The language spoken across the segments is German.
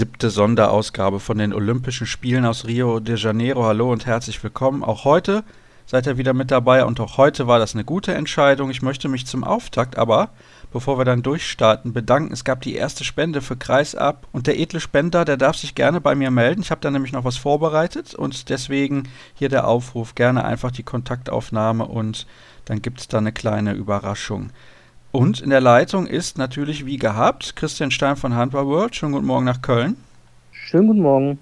siebte Sonderausgabe von den Olympischen Spielen aus Rio de Janeiro. Hallo und herzlich willkommen. Auch heute seid ihr wieder mit dabei und auch heute war das eine gute Entscheidung. Ich möchte mich zum Auftakt aber, bevor wir dann durchstarten, bedanken. Es gab die erste Spende für Kreisab und der edle Spender, der darf sich gerne bei mir melden. Ich habe da nämlich noch was vorbereitet und deswegen hier der Aufruf, gerne einfach die Kontaktaufnahme und dann gibt es da eine kleine Überraschung. Und in der Leitung ist natürlich wie gehabt Christian Stein von Handball World. Schönen guten Morgen nach Köln. Schönen guten Morgen.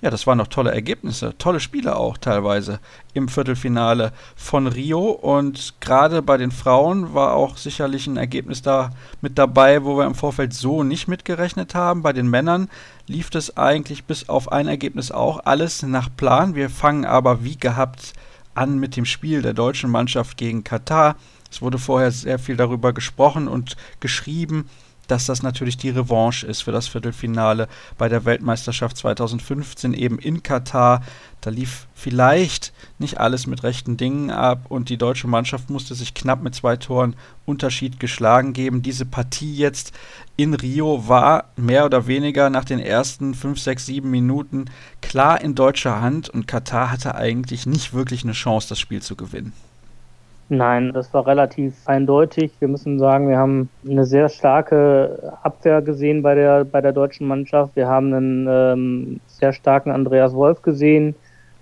Ja, das waren noch tolle Ergebnisse, tolle Spiele auch teilweise im Viertelfinale von Rio. Und gerade bei den Frauen war auch sicherlich ein Ergebnis da mit dabei, wo wir im Vorfeld so nicht mitgerechnet haben. Bei den Männern lief das eigentlich bis auf ein Ergebnis auch alles nach Plan. Wir fangen aber wie gehabt an mit dem Spiel der deutschen Mannschaft gegen Katar. Es wurde vorher sehr viel darüber gesprochen und geschrieben, dass das natürlich die Revanche ist für das Viertelfinale bei der Weltmeisterschaft 2015 eben in Katar. Da lief vielleicht nicht alles mit rechten Dingen ab und die deutsche Mannschaft musste sich knapp mit zwei Toren Unterschied geschlagen geben. Diese Partie jetzt in Rio war mehr oder weniger nach den ersten 5, 6, 7 Minuten klar in deutscher Hand und Katar hatte eigentlich nicht wirklich eine Chance, das Spiel zu gewinnen. Nein, das war relativ eindeutig. Wir müssen sagen, wir haben eine sehr starke Abwehr gesehen bei der, bei der deutschen Mannschaft. Wir haben einen ähm, sehr starken Andreas Wolf gesehen,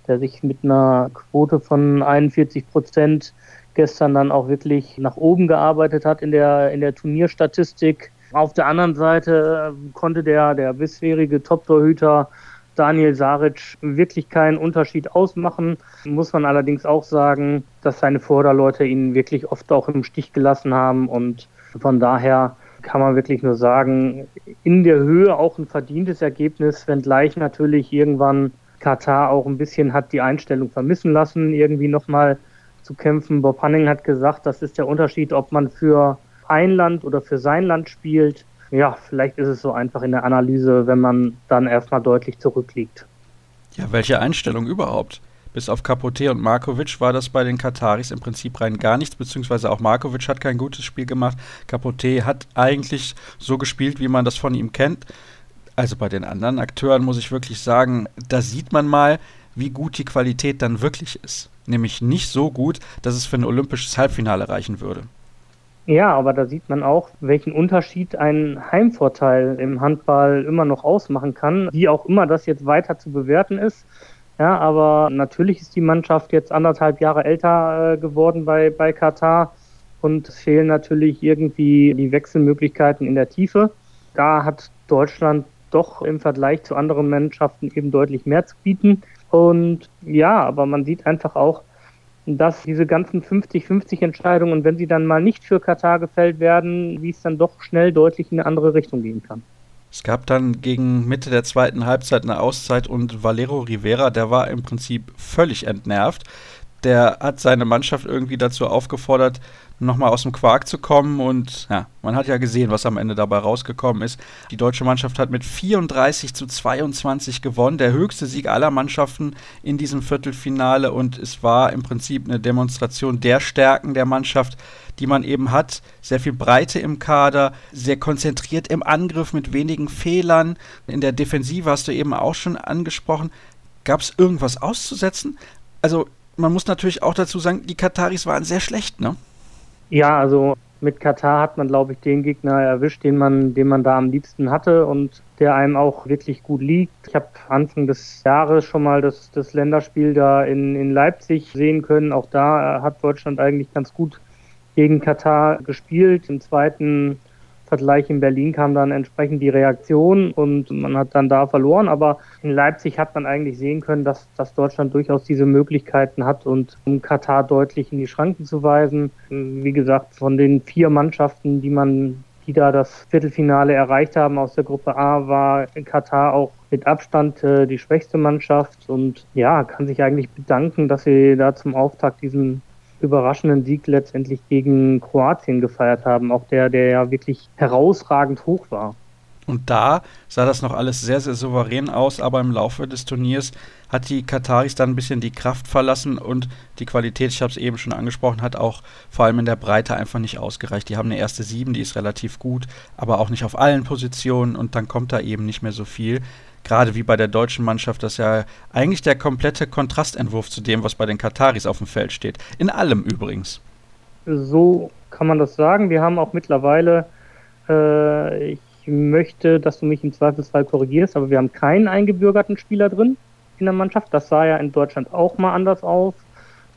der sich mit einer Quote von 41 Prozent gestern dann auch wirklich nach oben gearbeitet hat in der, in der Turnierstatistik. Auf der anderen Seite äh, konnte der, der bisherige Top-Torhüter Daniel Saric wirklich keinen Unterschied ausmachen. Muss man allerdings auch sagen, dass seine Vorderleute ihn wirklich oft auch im Stich gelassen haben und von daher kann man wirklich nur sagen, in der Höhe auch ein verdientes Ergebnis, wenngleich natürlich irgendwann Katar auch ein bisschen hat die Einstellung vermissen lassen, irgendwie nochmal zu kämpfen. Bob Hanning hat gesagt, das ist der Unterschied, ob man für ein Land oder für sein Land spielt ja, vielleicht ist es so einfach in der Analyse, wenn man dann erstmal deutlich zurückliegt. Ja, welche Einstellung überhaupt? Bis auf Capote und Markovic war das bei den Kataris im Prinzip rein gar nichts, beziehungsweise auch Markovic hat kein gutes Spiel gemacht. Capote hat eigentlich so gespielt, wie man das von ihm kennt. Also bei den anderen Akteuren muss ich wirklich sagen, da sieht man mal, wie gut die Qualität dann wirklich ist. Nämlich nicht so gut, dass es für ein olympisches Halbfinale reichen würde. Ja, aber da sieht man auch, welchen Unterschied ein Heimvorteil im Handball immer noch ausmachen kann, wie auch immer das jetzt weiter zu bewerten ist. Ja, aber natürlich ist die Mannschaft jetzt anderthalb Jahre älter äh, geworden bei, bei Katar und es fehlen natürlich irgendwie die Wechselmöglichkeiten in der Tiefe. Da hat Deutschland doch im Vergleich zu anderen Mannschaften eben deutlich mehr zu bieten. Und ja, aber man sieht einfach auch, dass diese ganzen 50-50 Entscheidungen wenn sie dann mal nicht für Katar gefällt werden, wie es dann doch schnell deutlich in eine andere Richtung gehen kann. Es gab dann gegen Mitte der zweiten Halbzeit eine Auszeit und Valero Rivera, der war im Prinzip völlig entnervt. Der hat seine Mannschaft irgendwie dazu aufgefordert, nochmal aus dem Quark zu kommen. Und ja, man hat ja gesehen, was am Ende dabei rausgekommen ist. Die deutsche Mannschaft hat mit 34 zu 22 gewonnen. Der höchste Sieg aller Mannschaften in diesem Viertelfinale. Und es war im Prinzip eine Demonstration der Stärken der Mannschaft, die man eben hat. Sehr viel Breite im Kader, sehr konzentriert im Angriff mit wenigen Fehlern. In der Defensive hast du eben auch schon angesprochen. Gab es irgendwas auszusetzen? Also, man muss natürlich auch dazu sagen, die Kataris waren sehr schlecht, ne? Ja, also mit Katar hat man, glaube ich, den Gegner erwischt, den man, den man da am liebsten hatte und der einem auch wirklich gut liegt. Ich habe Anfang des Jahres schon mal das, das Länderspiel da in, in Leipzig sehen können. Auch da hat Deutschland eigentlich ganz gut gegen Katar gespielt. Im zweiten Vergleich in Berlin kam dann entsprechend die Reaktion und man hat dann da verloren. Aber in Leipzig hat man eigentlich sehen können, dass, dass Deutschland durchaus diese Möglichkeiten hat und um Katar deutlich in die Schranken zu weisen. Wie gesagt, von den vier Mannschaften, die man die da das Viertelfinale erreicht haben aus der Gruppe A, war Katar auch mit Abstand äh, die schwächste Mannschaft und ja, kann sich eigentlich bedanken, dass sie da zum Auftakt diesen überraschenden Sieg letztendlich gegen Kroatien gefeiert haben. Auch der, der ja wirklich herausragend hoch war. Und da sah das noch alles sehr, sehr souverän aus, aber im Laufe des Turniers hat die Kataris dann ein bisschen die Kraft verlassen und die Qualität, ich habe es eben schon angesprochen, hat auch vor allem in der Breite einfach nicht ausgereicht. Die haben eine erste Sieben, die ist relativ gut, aber auch nicht auf allen Positionen und dann kommt da eben nicht mehr so viel. Gerade wie bei der deutschen Mannschaft, das ist ja eigentlich der komplette Kontrastentwurf zu dem, was bei den Kataris auf dem Feld steht. In allem übrigens. So kann man das sagen. Wir haben auch mittlerweile, äh, ich möchte, dass du mich im Zweifelsfall korrigierst, aber wir haben keinen eingebürgerten Spieler drin in der Mannschaft. Das sah ja in Deutschland auch mal anders aus.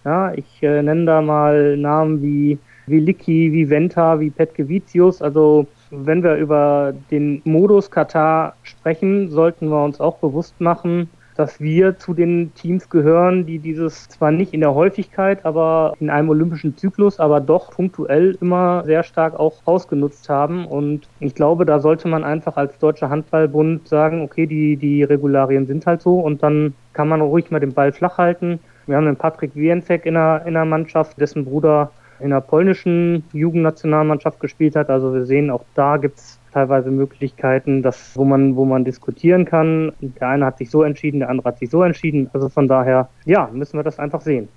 Ja, ich äh, nenne da mal Namen wie, wie Licky, wie Venta, wie Petkevicius. Also wenn wir über den Modus Katar sprechen, sollten wir uns auch bewusst machen, dass wir zu den Teams gehören, die dieses zwar nicht in der Häufigkeit, aber in einem olympischen Zyklus, aber doch punktuell immer sehr stark auch ausgenutzt haben. Und ich glaube, da sollte man einfach als Deutscher Handballbund sagen, okay, die, die Regularien sind halt so und dann kann man ruhig mal den Ball flach halten. Wir haben den Patrick Wientek in der, in der Mannschaft, dessen Bruder in der polnischen Jugendnationalmannschaft gespielt hat. Also wir sehen, auch da gibt es teilweise Möglichkeiten, dass, wo man, wo man diskutieren kann. Der eine hat sich so entschieden, der andere hat sich so entschieden. Also von daher, ja, müssen wir das einfach sehen.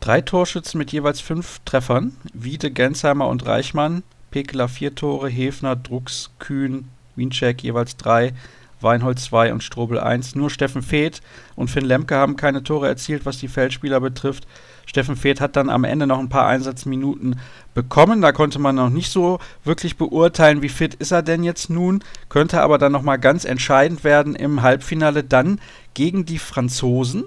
Drei Torschützen mit jeweils fünf Treffern. Wiede, Gensheimer und Reichmann. Pekeler vier Tore, Hefner, Drucks, Kühn, Wiencheck jeweils drei. Weinhold 2 und Strobel 1. Nur Steffen Feeth und Finn Lemke haben keine Tore erzielt, was die Feldspieler betrifft. Steffen Feeth hat dann am Ende noch ein paar Einsatzminuten bekommen. Da konnte man noch nicht so wirklich beurteilen, wie fit ist er denn jetzt nun. Könnte aber dann nochmal ganz entscheidend werden im Halbfinale dann gegen die Franzosen.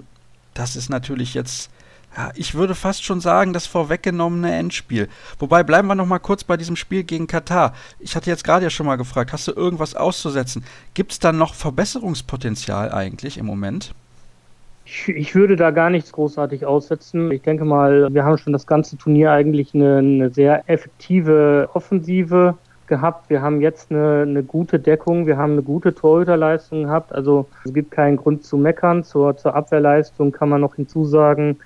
Das ist natürlich jetzt ja, ich würde fast schon sagen, das vorweggenommene Endspiel. Wobei bleiben wir noch mal kurz bei diesem Spiel gegen Katar. Ich hatte jetzt gerade ja schon mal gefragt, hast du irgendwas auszusetzen? Gibt es da noch Verbesserungspotenzial eigentlich im Moment? Ich, ich, würde da gar nichts großartig aussetzen. Ich denke mal, wir haben schon das ganze Turnier eigentlich eine, eine sehr effektive Offensive gehabt. Wir haben jetzt eine, eine, gute Deckung, wir haben eine gute Torhüterleistung gehabt. Also es gibt keinen Grund zu meckern. Zur, zur Abwehrleistung kann man noch hinzusagen,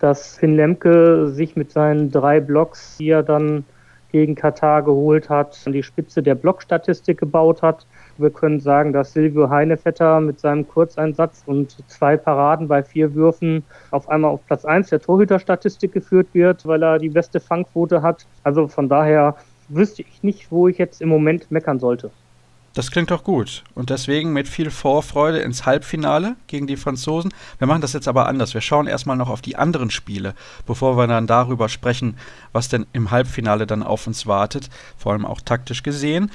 dass Finn Lemke sich mit seinen drei Blocks, die er dann gegen Katar geholt hat, an die Spitze der Blockstatistik gebaut hat. Wir können sagen, dass Silvio Heinevetter mit seinem Kurzeinsatz und zwei Paraden bei vier Würfen auf einmal auf Platz 1 der Torhüterstatistik geführt wird, weil er die beste Fangquote hat. Also von daher wüsste ich nicht, wo ich jetzt im Moment meckern sollte. Das klingt doch gut. Und deswegen mit viel Vorfreude ins Halbfinale gegen die Franzosen. Wir machen das jetzt aber anders. Wir schauen erstmal noch auf die anderen Spiele, bevor wir dann darüber sprechen, was denn im Halbfinale dann auf uns wartet. Vor allem auch taktisch gesehen.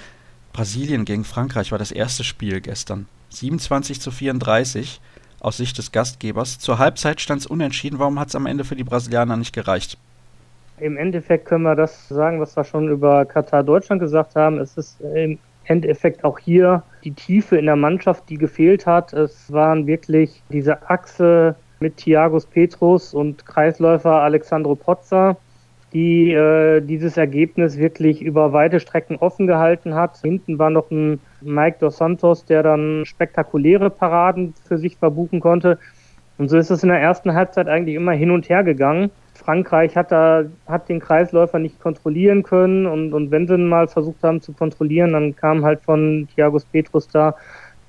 Brasilien gegen Frankreich war das erste Spiel gestern. 27 zu 34 aus Sicht des Gastgebers. Zur Halbzeit stand es unentschieden. Warum hat es am Ende für die Brasilianer nicht gereicht? Im Endeffekt können wir das sagen, was wir schon über Katar Deutschland gesagt haben. Es ist im Endeffekt auch hier die Tiefe in der Mannschaft, die gefehlt hat. Es waren wirklich diese Achse mit Thiagos Petrus und Kreisläufer Alexandro Pozza die äh, dieses Ergebnis wirklich über weite Strecken offen gehalten hat. Hinten war noch ein Mike Dos Santos, der dann spektakuläre Paraden für sich verbuchen konnte. Und so ist es in der ersten Halbzeit eigentlich immer hin und her gegangen. Frankreich hat da, hat den Kreisläufer nicht kontrollieren können und, und wenn sie mal versucht haben zu kontrollieren, dann kam halt von Thiagos Petrus da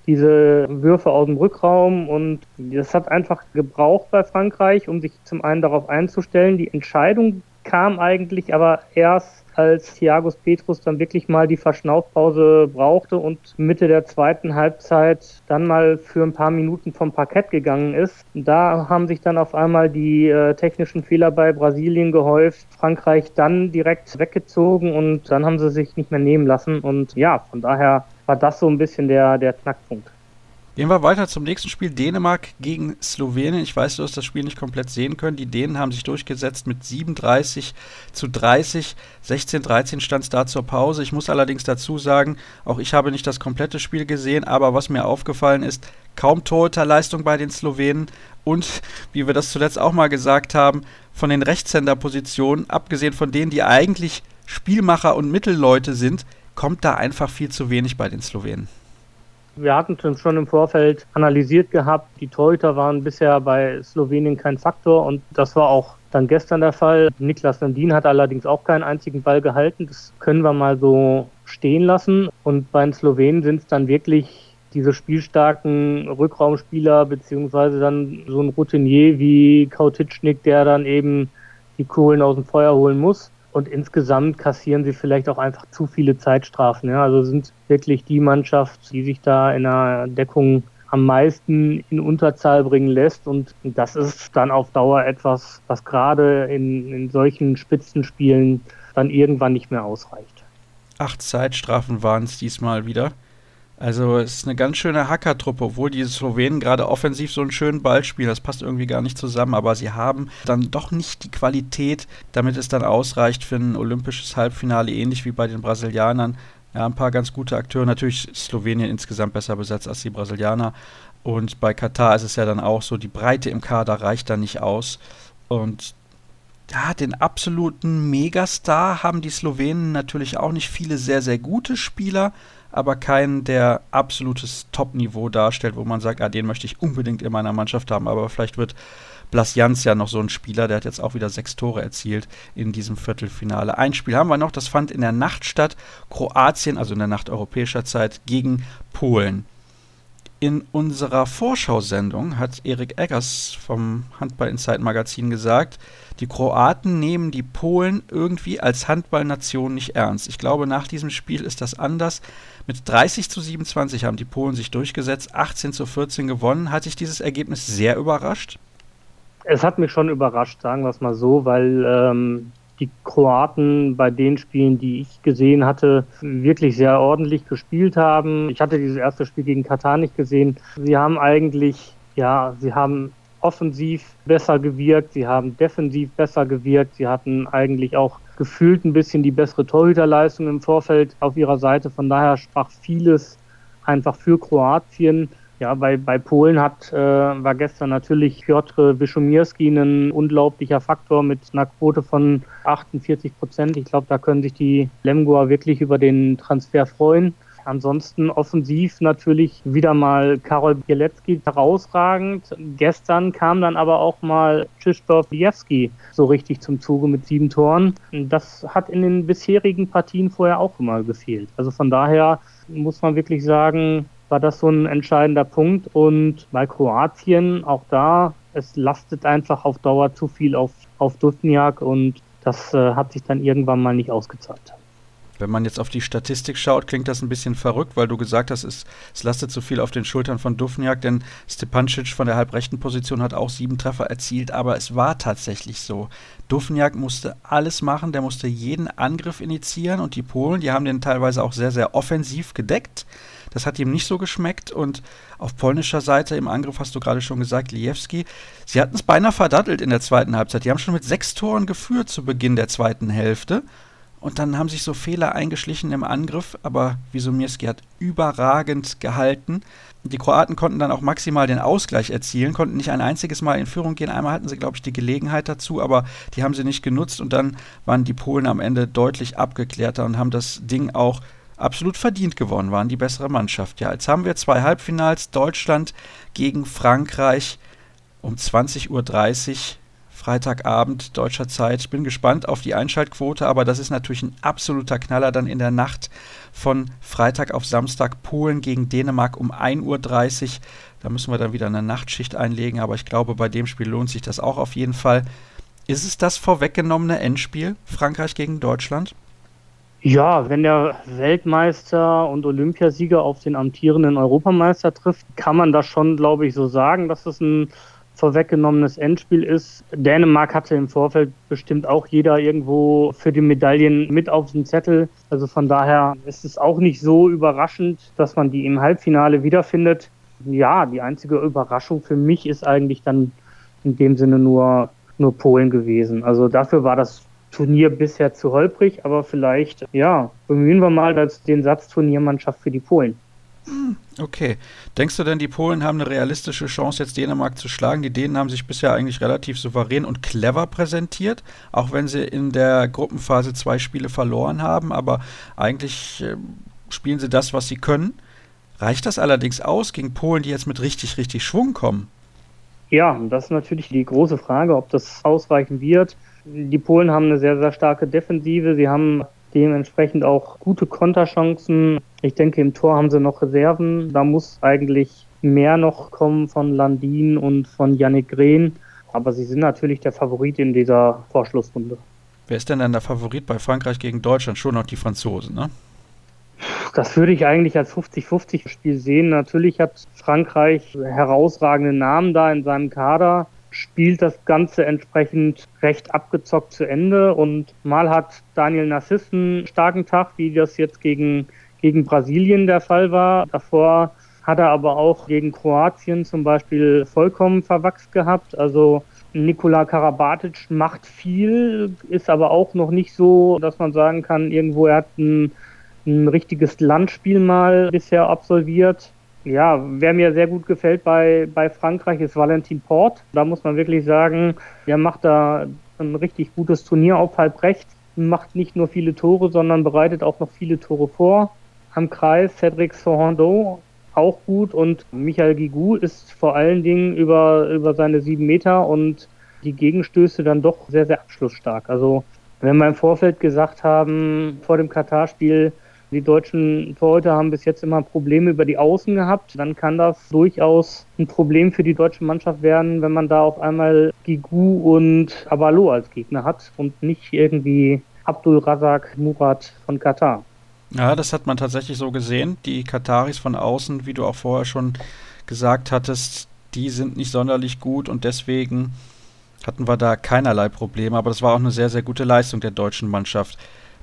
diese Würfe aus dem Rückraum und das hat einfach gebraucht bei Frankreich, um sich zum einen darauf einzustellen. Die Entscheidung kam eigentlich aber erst, als Thiagos Petrus dann wirklich mal die Verschnaufpause brauchte und Mitte der zweiten Halbzeit dann mal für ein paar Minuten vom Parkett gegangen ist. Da haben sich dann auf einmal die äh, technischen Fehler bei Brasilien gehäuft, Frankreich dann direkt weggezogen und dann haben sie sich nicht mehr nehmen lassen. Und ja, von daher war das so ein bisschen der, der Knackpunkt. Gehen wir weiter zum nächsten Spiel. Dänemark gegen Slowenien. Ich weiß, du hast das Spiel nicht komplett sehen können. Die Dänen haben sich durchgesetzt mit 37 zu 30. 16-13 stand es da zur Pause. Ich muss allerdings dazu sagen, auch ich habe nicht das komplette Spiel gesehen, aber was mir aufgefallen ist, kaum Torhüterleistung bei den Slowenen und, wie wir das zuletzt auch mal gesagt haben, von den Rechtshänderpositionen, abgesehen von denen, die eigentlich Spielmacher und Mittelleute sind, kommt da einfach viel zu wenig bei den Slowenen. Wir hatten schon im Vorfeld analysiert gehabt, die Torhüter waren bisher bei Slowenien kein Faktor und das war auch dann gestern der Fall. Niklas Landin hat allerdings auch keinen einzigen Ball gehalten. Das können wir mal so stehen lassen. Und bei den Slowenen sind es dann wirklich diese spielstarken Rückraumspieler, beziehungsweise dann so ein Routinier wie Kautitschnik, der dann eben die Kohlen aus dem Feuer holen muss. Und insgesamt kassieren sie vielleicht auch einfach zu viele Zeitstrafen. Ja? Also sind wirklich die Mannschaft, die sich da in der Deckung am meisten in Unterzahl bringen lässt. Und das ist dann auf Dauer etwas, was gerade in, in solchen Spitzenspielen dann irgendwann nicht mehr ausreicht. Acht Zeitstrafen waren es diesmal wieder. Also es ist eine ganz schöne Hackertruppe, obwohl die Slowenen gerade offensiv so einen schönen Ball spielen. Das passt irgendwie gar nicht zusammen, aber sie haben dann doch nicht die Qualität, damit es dann ausreicht für ein olympisches Halbfinale, ähnlich wie bei den Brasilianern. Ja, ein paar ganz gute Akteure. Natürlich Slowenien insgesamt besser besetzt als die Brasilianer. Und bei Katar ist es ja dann auch so, die Breite im Kader reicht da nicht aus. Und ja, den absoluten Megastar haben die Slowenen natürlich auch nicht viele sehr, sehr gute Spieler aber keinen, der absolutes Top-Niveau darstellt, wo man sagt, ah, den möchte ich unbedingt in meiner Mannschaft haben. Aber vielleicht wird Blas Jans ja noch so ein Spieler, der hat jetzt auch wieder sechs Tore erzielt in diesem Viertelfinale. Ein Spiel haben wir noch, das fand in der Nacht statt. Kroatien, also in der Nacht europäischer Zeit, gegen Polen. In unserer Vorschau-Sendung hat Erik Eggers vom Handball Insight Magazin gesagt, die Kroaten nehmen die Polen irgendwie als Handballnation nicht ernst. Ich glaube, nach diesem Spiel ist das anders. Mit 30 zu 27 haben die Polen sich durchgesetzt, 18 zu 14 gewonnen. Hat sich dieses Ergebnis sehr überrascht? Es hat mich schon überrascht, sagen wir es mal so, weil ähm, die Kroaten bei den Spielen, die ich gesehen hatte, wirklich sehr ordentlich gespielt haben. Ich hatte dieses erste Spiel gegen Katar nicht gesehen. Sie haben eigentlich, ja, sie haben offensiv besser gewirkt, sie haben defensiv besser gewirkt, sie hatten eigentlich auch gefühlt ein bisschen die bessere Torhüterleistung im Vorfeld auf ihrer Seite. Von daher sprach vieles einfach für Kroatien. Ja, bei, bei Polen hat, äh, war gestern natürlich Piotr Wischomirski ein unglaublicher Faktor mit einer Quote von 48 Prozent. Ich glaube, da können sich die Lemgoa wirklich über den Transfer freuen. Ansonsten offensiv natürlich wieder mal Karol Bielecki herausragend. Gestern kam dann aber auch mal Krzysztof Biewski so richtig zum Zuge mit sieben Toren. Das hat in den bisherigen Partien vorher auch immer gefehlt. Also von daher muss man wirklich sagen, war das so ein entscheidender Punkt. Und bei Kroatien auch da, es lastet einfach auf Dauer zu viel auf, auf Dutniak und das äh, hat sich dann irgendwann mal nicht ausgezahlt. Wenn man jetzt auf die Statistik schaut, klingt das ein bisschen verrückt, weil du gesagt hast, es, es lastet zu viel auf den Schultern von Dufniak, denn Stepancic von der halbrechten Position hat auch sieben Treffer erzielt, aber es war tatsächlich so. Dufniak musste alles machen, der musste jeden Angriff initiieren und die Polen, die haben den teilweise auch sehr, sehr offensiv gedeckt. Das hat ihm nicht so geschmeckt. Und auf polnischer Seite im Angriff hast du gerade schon gesagt, Liewski. Sie hatten es beinahe verdattelt in der zweiten Halbzeit. Die haben schon mit sechs Toren geführt zu Beginn der zweiten Hälfte. Und dann haben sich so Fehler eingeschlichen im Angriff, aber Wisomirski hat überragend gehalten. Die Kroaten konnten dann auch maximal den Ausgleich erzielen, konnten nicht ein einziges Mal in Führung gehen. Einmal hatten sie, glaube ich, die Gelegenheit dazu, aber die haben sie nicht genutzt und dann waren die Polen am Ende deutlich abgeklärter und haben das Ding auch absolut verdient gewonnen, waren die bessere Mannschaft. Ja, jetzt haben wir zwei Halbfinals, Deutschland gegen Frankreich um 20.30 Uhr. Freitagabend deutscher Zeit. Ich bin gespannt auf die Einschaltquote, aber das ist natürlich ein absoluter Knaller dann in der Nacht von Freitag auf Samstag Polen gegen Dänemark um 1.30 Uhr. Da müssen wir dann wieder eine Nachtschicht einlegen, aber ich glaube, bei dem Spiel lohnt sich das auch auf jeden Fall. Ist es das vorweggenommene Endspiel Frankreich gegen Deutschland? Ja, wenn der Weltmeister und Olympiasieger auf den amtierenden Europameister trifft, kann man das schon, glaube ich, so sagen, dass es ein vorweggenommenes Endspiel ist. Dänemark hatte im Vorfeld bestimmt auch jeder irgendwo für die Medaillen mit auf dem Zettel. Also von daher ist es auch nicht so überraschend, dass man die im Halbfinale wiederfindet. Ja, die einzige Überraschung für mich ist eigentlich dann in dem Sinne nur, nur Polen gewesen. Also dafür war das Turnier bisher zu holprig, aber vielleicht, ja, bemühen wir mal den Satz Turniermannschaft für die Polen. Okay. Denkst du denn, die Polen haben eine realistische Chance, jetzt Dänemark zu schlagen? Die Dänen haben sich bisher eigentlich relativ souverän und clever präsentiert, auch wenn sie in der Gruppenphase zwei Spiele verloren haben, aber eigentlich äh, spielen sie das, was sie können. Reicht das allerdings aus gegen Polen, die jetzt mit richtig, richtig Schwung kommen? Ja, das ist natürlich die große Frage, ob das ausreichen wird. Die Polen haben eine sehr, sehr starke Defensive. Sie haben Dementsprechend auch gute Konterchancen. Ich denke, im Tor haben sie noch Reserven. Da muss eigentlich mehr noch kommen von Landin und von Yannick Grehn. Aber sie sind natürlich der Favorit in dieser Vorschlussrunde. Wer ist denn dann der Favorit bei Frankreich gegen Deutschland? Schon noch die Franzosen, ne? Das würde ich eigentlich als 50-50 Spiel sehen. Natürlich hat Frankreich herausragende Namen da in seinem Kader, spielt das Ganze entsprechend recht abgezockt zu Ende und mal hat Daniel Nassis einen starken Tag, wie das jetzt gegen, gegen Brasilien der Fall war. Davor hat er aber auch gegen Kroatien zum Beispiel vollkommen verwachst gehabt. Also Nikola Karabatic macht viel, ist aber auch noch nicht so, dass man sagen kann, irgendwo er hat ein, ein richtiges Landspiel mal bisher absolviert. Ja, wer mir sehr gut gefällt bei, bei Frankreich ist Valentin Port. Da muss man wirklich sagen, der macht da ein richtig gutes Turnier auf halb rechts, macht nicht nur viele Tore, sondern bereitet auch noch viele Tore vor. Am Kreis Cedric Sohando auch gut und Michael Gigou ist vor allen Dingen über, über seine sieben Meter und die Gegenstöße dann doch sehr, sehr abschlussstark. Also wenn wir im Vorfeld gesagt haben, vor dem Katar-Spiel, die deutschen Torhüter haben bis jetzt immer Probleme über die Außen gehabt, dann kann das durchaus ein Problem für die deutsche Mannschaft werden, wenn man da auf einmal Gigou und Abalo als Gegner hat und nicht irgendwie Abdul Razak Murat von Katar. Ja, das hat man tatsächlich so gesehen. Die Kataris von außen, wie du auch vorher schon gesagt hattest, die sind nicht sonderlich gut und deswegen hatten wir da keinerlei Probleme. Aber das war auch eine sehr, sehr gute Leistung der deutschen Mannschaft.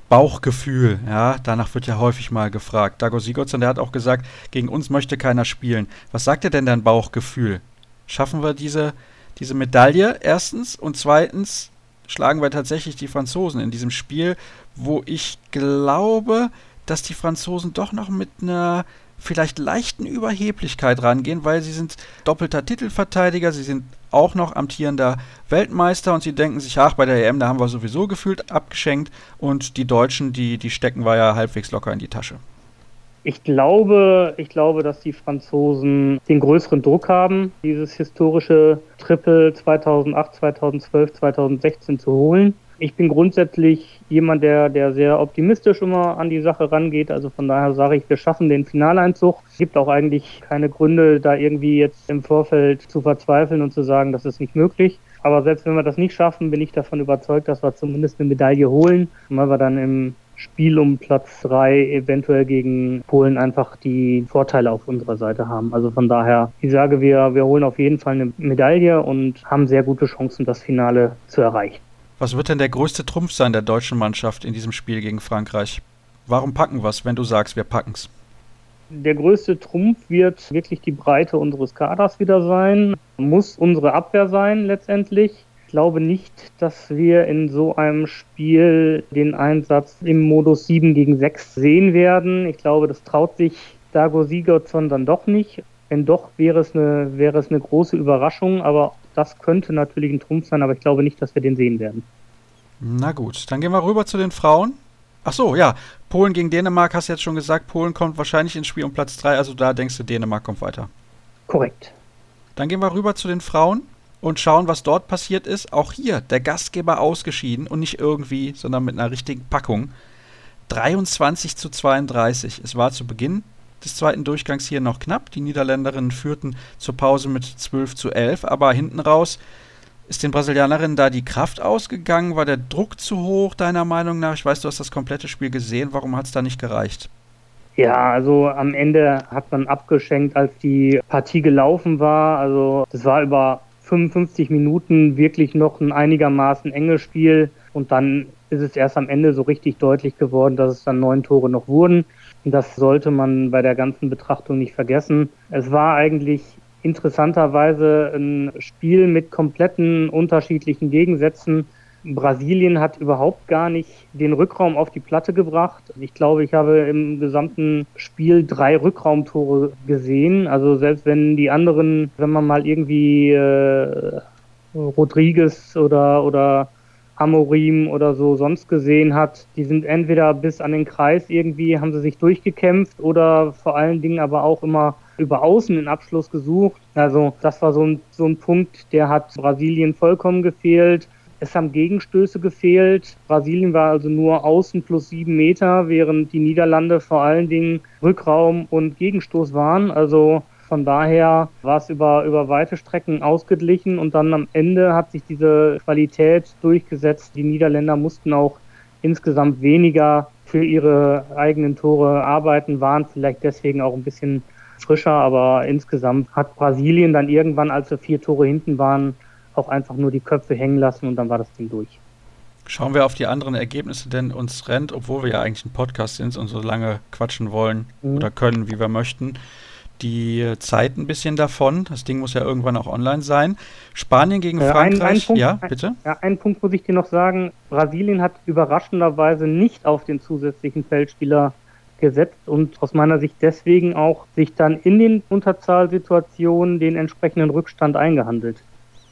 Bauchgefühl, ja, danach wird ja häufig mal gefragt. Dago Sigurdsson, der hat auch gesagt, gegen uns möchte keiner spielen. Was sagt dir denn dein Bauchgefühl? Schaffen wir diese, diese Medaille erstens und zweitens schlagen wir tatsächlich die Franzosen in diesem Spiel, wo ich glaube, dass die Franzosen doch noch mit einer vielleicht leichten Überheblichkeit rangehen, weil sie sind doppelter Titelverteidiger, sie sind auch noch amtierender Weltmeister und sie denken sich, ach, bei der EM, da haben wir sowieso gefühlt abgeschenkt und die Deutschen, die, die stecken wir ja halbwegs locker in die Tasche. Ich glaube, ich glaube, dass die Franzosen den größeren Druck haben, dieses historische Triple 2008, 2012, 2016 zu holen. Ich bin grundsätzlich jemand, der, der sehr optimistisch immer an die Sache rangeht. Also von daher sage ich, wir schaffen den Finaleinzug. Es gibt auch eigentlich keine Gründe, da irgendwie jetzt im Vorfeld zu verzweifeln und zu sagen, das ist nicht möglich. Aber selbst wenn wir das nicht schaffen, bin ich davon überzeugt, dass wir zumindest eine Medaille holen, weil wir dann im Spiel um Platz drei eventuell gegen Polen einfach die Vorteile auf unserer Seite haben. Also von daher, ich sage, wir, wir holen auf jeden Fall eine Medaille und haben sehr gute Chancen, das Finale zu erreichen. Was wird denn der größte Trumpf sein der deutschen Mannschaft in diesem Spiel gegen Frankreich? Warum packen wir es, wenn du sagst, wir packen es? Der größte Trumpf wird wirklich die Breite unseres Kaders wieder sein. Muss unsere Abwehr sein letztendlich. Ich glaube nicht, dass wir in so einem Spiel den Einsatz im Modus 7 gegen 6 sehen werden. Ich glaube, das traut sich Dago Sigurdsson dann doch nicht. Wenn doch, wäre es eine, wäre es eine große Überraschung, aber das könnte natürlich ein Trumpf sein, aber ich glaube nicht, dass wir den sehen werden. Na gut, dann gehen wir rüber zu den Frauen. Ach so, ja, Polen gegen Dänemark hast du jetzt schon gesagt. Polen kommt wahrscheinlich ins Spiel um Platz 3, also da denkst du, Dänemark kommt weiter. Korrekt. Dann gehen wir rüber zu den Frauen und schauen, was dort passiert ist. Auch hier der Gastgeber ausgeschieden und nicht irgendwie, sondern mit einer richtigen Packung. 23 zu 32. Es war zu Beginn des zweiten Durchgangs hier noch knapp. Die Niederländerinnen führten zur Pause mit 12 zu 11, aber hinten raus ist den Brasilianerinnen da die Kraft ausgegangen? War der Druck zu hoch, deiner Meinung nach? Ich weiß, du hast das komplette Spiel gesehen. Warum hat es da nicht gereicht? Ja, also am Ende hat man abgeschenkt, als die Partie gelaufen war. Also das war über 55 Minuten wirklich noch ein einigermaßen enges Spiel. Und dann ist es erst am Ende so richtig deutlich geworden, dass es dann neun Tore noch wurden. Das sollte man bei der ganzen Betrachtung nicht vergessen. Es war eigentlich interessanterweise ein Spiel mit kompletten unterschiedlichen Gegensätzen. Brasilien hat überhaupt gar nicht den Rückraum auf die Platte gebracht. Ich glaube, ich habe im gesamten Spiel drei Rückraumtore gesehen. Also selbst wenn die anderen, wenn man mal irgendwie äh, Rodriguez oder, oder Amorim oder so sonst gesehen hat, die sind entweder bis an den Kreis irgendwie, haben sie sich durchgekämpft oder vor allen Dingen aber auch immer über außen den Abschluss gesucht. Also das war so ein, so ein Punkt, der hat Brasilien vollkommen gefehlt. Es haben Gegenstöße gefehlt. Brasilien war also nur außen plus sieben Meter, während die Niederlande vor allen Dingen Rückraum und Gegenstoß waren. Also von daher war es über, über weite Strecken ausgeglichen und dann am Ende hat sich diese Qualität durchgesetzt. Die Niederländer mussten auch insgesamt weniger für ihre eigenen Tore arbeiten, waren vielleicht deswegen auch ein bisschen frischer, aber insgesamt hat Brasilien dann irgendwann, als wir vier Tore hinten waren, auch einfach nur die Köpfe hängen lassen und dann war das Ding durch. Schauen wir auf die anderen Ergebnisse, denn uns rennt, obwohl wir ja eigentlich ein Podcast sind und so lange quatschen wollen mhm. oder können, wie wir möchten, die Zeit ein bisschen davon. Das Ding muss ja irgendwann auch online sein. Spanien gegen äh, Frankreich. Ein, ein Punkt, ja, bitte. Ja, einen Punkt muss ich dir noch sagen. Brasilien hat überraschenderweise nicht auf den zusätzlichen Feldspieler gesetzt und aus meiner Sicht deswegen auch sich dann in den Unterzahlsituationen den entsprechenden Rückstand eingehandelt,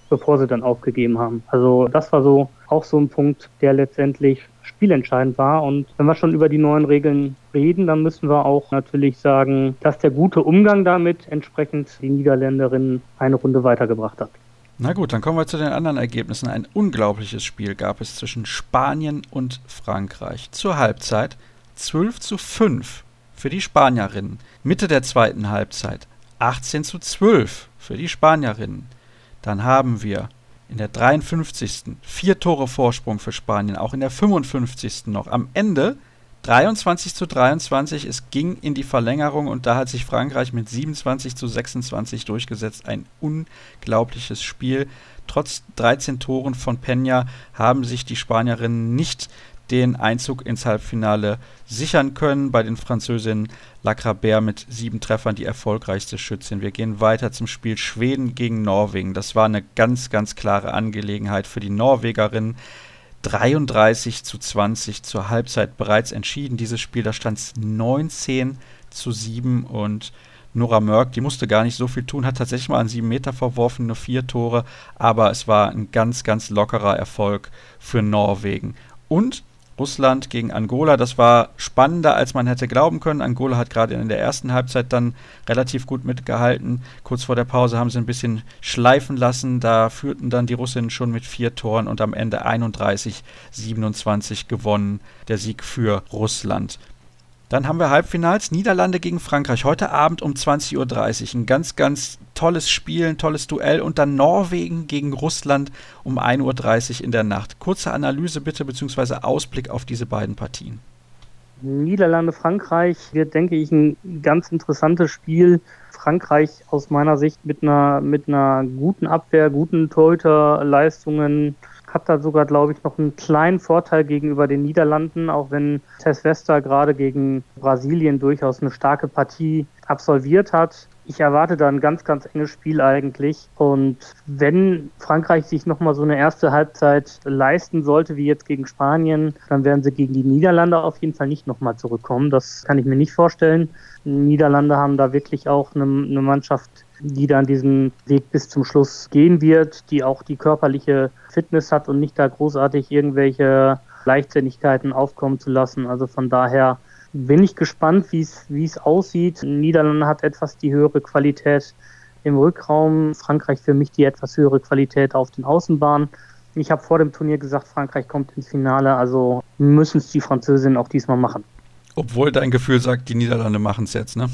bevor sie dann aufgegeben haben. Also das war so auch so ein Punkt, der letztendlich spielentscheidend war. Und wenn wir schon über die neuen Regeln reden, dann müssen wir auch natürlich sagen, dass der gute Umgang damit entsprechend die Niederländerinnen eine Runde weitergebracht hat. Na gut, dann kommen wir zu den anderen Ergebnissen. Ein unglaubliches Spiel gab es zwischen Spanien und Frankreich. Zur Halbzeit 12 zu 5 für die Spanierinnen. Mitte der zweiten Halbzeit 18 zu 12 für die Spanierinnen. Dann haben wir in der 53. vier Tore Vorsprung für Spanien, auch in der 55. noch. Am Ende 23 zu 23, es ging in die Verlängerung und da hat sich Frankreich mit 27 zu 26 durchgesetzt. Ein unglaubliches Spiel. Trotz 13 Toren von Peña haben sich die Spanierinnen nicht den Einzug ins Halbfinale sichern können. Bei den Französinnen Lacrabert mit sieben Treffern die erfolgreichste Schützin. Wir gehen weiter zum Spiel Schweden gegen Norwegen. Das war eine ganz, ganz klare Angelegenheit für die Norwegerinnen. 33 zu 20 zur Halbzeit bereits entschieden. Dieses Spiel, da stand es 19 zu 7 und Nora Mörk, die musste gar nicht so viel tun, hat tatsächlich mal an sieben Meter verworfen, nur vier Tore, aber es war ein ganz, ganz lockerer Erfolg für Norwegen. Und Russland gegen Angola. Das war spannender, als man hätte glauben können. Angola hat gerade in der ersten Halbzeit dann relativ gut mitgehalten. Kurz vor der Pause haben sie ein bisschen schleifen lassen. Da führten dann die Russinnen schon mit vier Toren und am Ende 31-27 gewonnen. Der Sieg für Russland. Dann haben wir Halbfinals Niederlande gegen Frankreich. Heute Abend um 20.30 Uhr. Ein ganz, ganz tolles Spiel, ein tolles Duell. Und dann Norwegen gegen Russland um 1.30 Uhr in der Nacht. Kurze Analyse bitte, beziehungsweise Ausblick auf diese beiden Partien. Niederlande, Frankreich wird, denke ich, ein ganz interessantes Spiel. Frankreich aus meiner Sicht mit einer, mit einer guten Abwehr, guten Torhüterleistungen, hat da sogar, glaube ich, noch einen kleinen Vorteil gegenüber den Niederlanden, auch wenn Tess Wester gerade gegen Brasilien durchaus eine starke Partie absolviert hat. Ich erwarte da ein ganz, ganz enges Spiel eigentlich. Und wenn Frankreich sich nochmal so eine erste Halbzeit leisten sollte, wie jetzt gegen Spanien, dann werden sie gegen die Niederlande auf jeden Fall nicht nochmal zurückkommen. Das kann ich mir nicht vorstellen. Die Niederlande haben da wirklich auch eine, eine Mannschaft, die dann diesen Weg bis zum Schluss gehen wird, die auch die körperliche Fitness hat und nicht da großartig irgendwelche Leichtsinnigkeiten aufkommen zu lassen. Also von daher bin ich gespannt, wie es aussieht. Niederlande hat etwas die höhere Qualität im Rückraum, Frankreich für mich die etwas höhere Qualität auf den Außenbahnen. Ich habe vor dem Turnier gesagt, Frankreich kommt ins Finale, also müssen es die Französinnen auch diesmal machen. Obwohl dein Gefühl sagt, die Niederlande machen es jetzt, ne?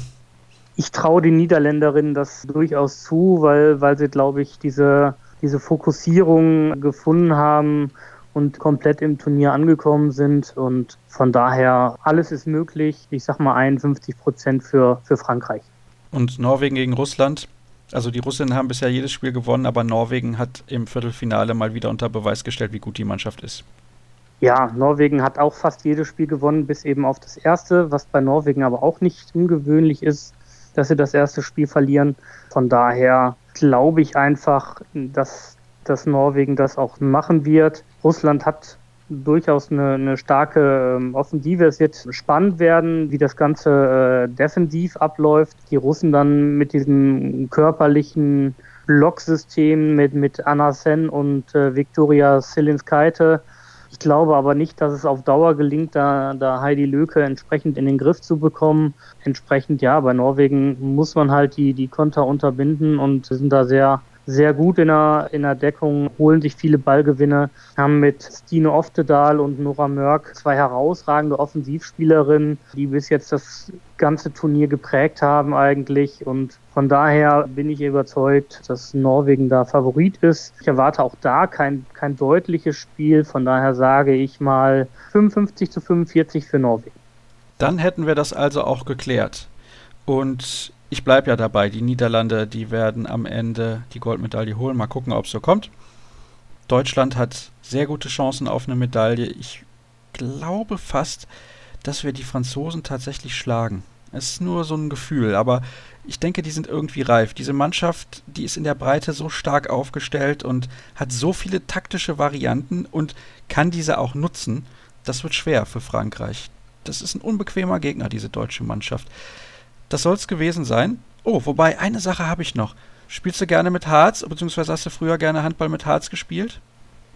Ich traue den Niederländerinnen das durchaus zu, weil, weil sie, glaube ich, diese, diese Fokussierung gefunden haben und komplett im Turnier angekommen sind. Und von daher, alles ist möglich. Ich sag mal 51 Prozent für, für Frankreich. Und Norwegen gegen Russland? Also die Russinnen haben bisher jedes Spiel gewonnen, aber Norwegen hat im Viertelfinale mal wieder unter Beweis gestellt, wie gut die Mannschaft ist. Ja, Norwegen hat auch fast jedes Spiel gewonnen, bis eben auf das erste, was bei Norwegen aber auch nicht ungewöhnlich ist, dass sie das erste Spiel verlieren. Von daher glaube ich einfach, dass dass Norwegen das auch machen wird. Russland hat durchaus eine, eine starke ähm, Offensive. Es wird spannend werden, wie das Ganze äh, defensiv abläuft. Die Russen dann mit diesem körperlichen Blocksystem mit, mit Anna Sen und äh, Viktoria Silinskaite. Ich glaube aber nicht, dass es auf Dauer gelingt, da, da Heidi Löke entsprechend in den Griff zu bekommen. Entsprechend, ja, bei Norwegen muss man halt die, die Konter unterbinden und sind da sehr sehr gut in der, in der Deckung, holen sich viele Ballgewinne, haben mit Stine Oftedal und Nora Mörk zwei herausragende Offensivspielerinnen, die bis jetzt das ganze Turnier geprägt haben eigentlich. Und von daher bin ich überzeugt, dass Norwegen da Favorit ist. Ich erwarte auch da kein, kein deutliches Spiel. Von daher sage ich mal 55 zu 45 für Norwegen. Dann hätten wir das also auch geklärt. Und ich bleibe ja dabei, die Niederlande, die werden am Ende die Goldmedaille holen. Mal gucken, ob es so kommt. Deutschland hat sehr gute Chancen auf eine Medaille. Ich glaube fast, dass wir die Franzosen tatsächlich schlagen. Es ist nur so ein Gefühl, aber ich denke, die sind irgendwie reif. Diese Mannschaft, die ist in der Breite so stark aufgestellt und hat so viele taktische Varianten und kann diese auch nutzen. Das wird schwer für Frankreich. Das ist ein unbequemer Gegner, diese deutsche Mannschaft. Das soll es gewesen sein. Oh, wobei, eine Sache habe ich noch. Spielst du gerne mit Harz, beziehungsweise hast du früher gerne Handball mit Harz gespielt?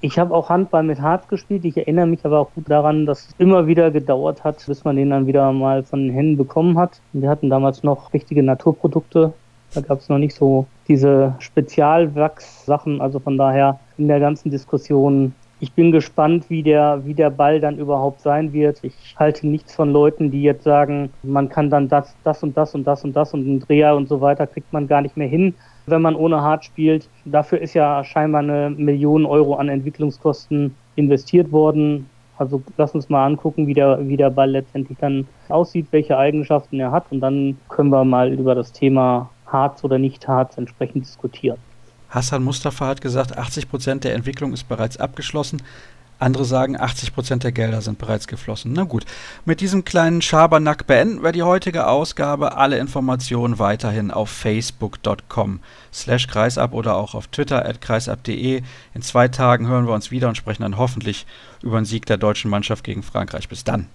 Ich habe auch Handball mit Harz gespielt. Ich erinnere mich aber auch gut daran, dass es immer wieder gedauert hat, bis man den dann wieder mal von den Händen bekommen hat. Wir hatten damals noch richtige Naturprodukte. Da gab es noch nicht so diese Spezialwachs-Sachen. Also von daher in der ganzen Diskussion ich bin gespannt, wie der, wie der Ball dann überhaupt sein wird. Ich halte nichts von Leuten, die jetzt sagen, man kann dann das, das und das und das und das und einen Dreher und so weiter kriegt man gar nicht mehr hin, wenn man ohne Hart spielt. Dafür ist ja scheinbar eine Million Euro an Entwicklungskosten investiert worden. Also lass uns mal angucken, wie der, wie der Ball letztendlich dann aussieht, welche Eigenschaften er hat und dann können wir mal über das Thema Harz oder nicht Harz entsprechend diskutieren. Hassan Mustafa hat gesagt, 80 Prozent der Entwicklung ist bereits abgeschlossen. Andere sagen, 80 Prozent der Gelder sind bereits geflossen. Na gut, mit diesem kleinen Schabernack beenden wir die heutige Ausgabe. Alle Informationen weiterhin auf facebook.com slash kreisab oder auch auf twitter at kreisab.de. In zwei Tagen hören wir uns wieder und sprechen dann hoffentlich über den Sieg der deutschen Mannschaft gegen Frankreich. Bis dann.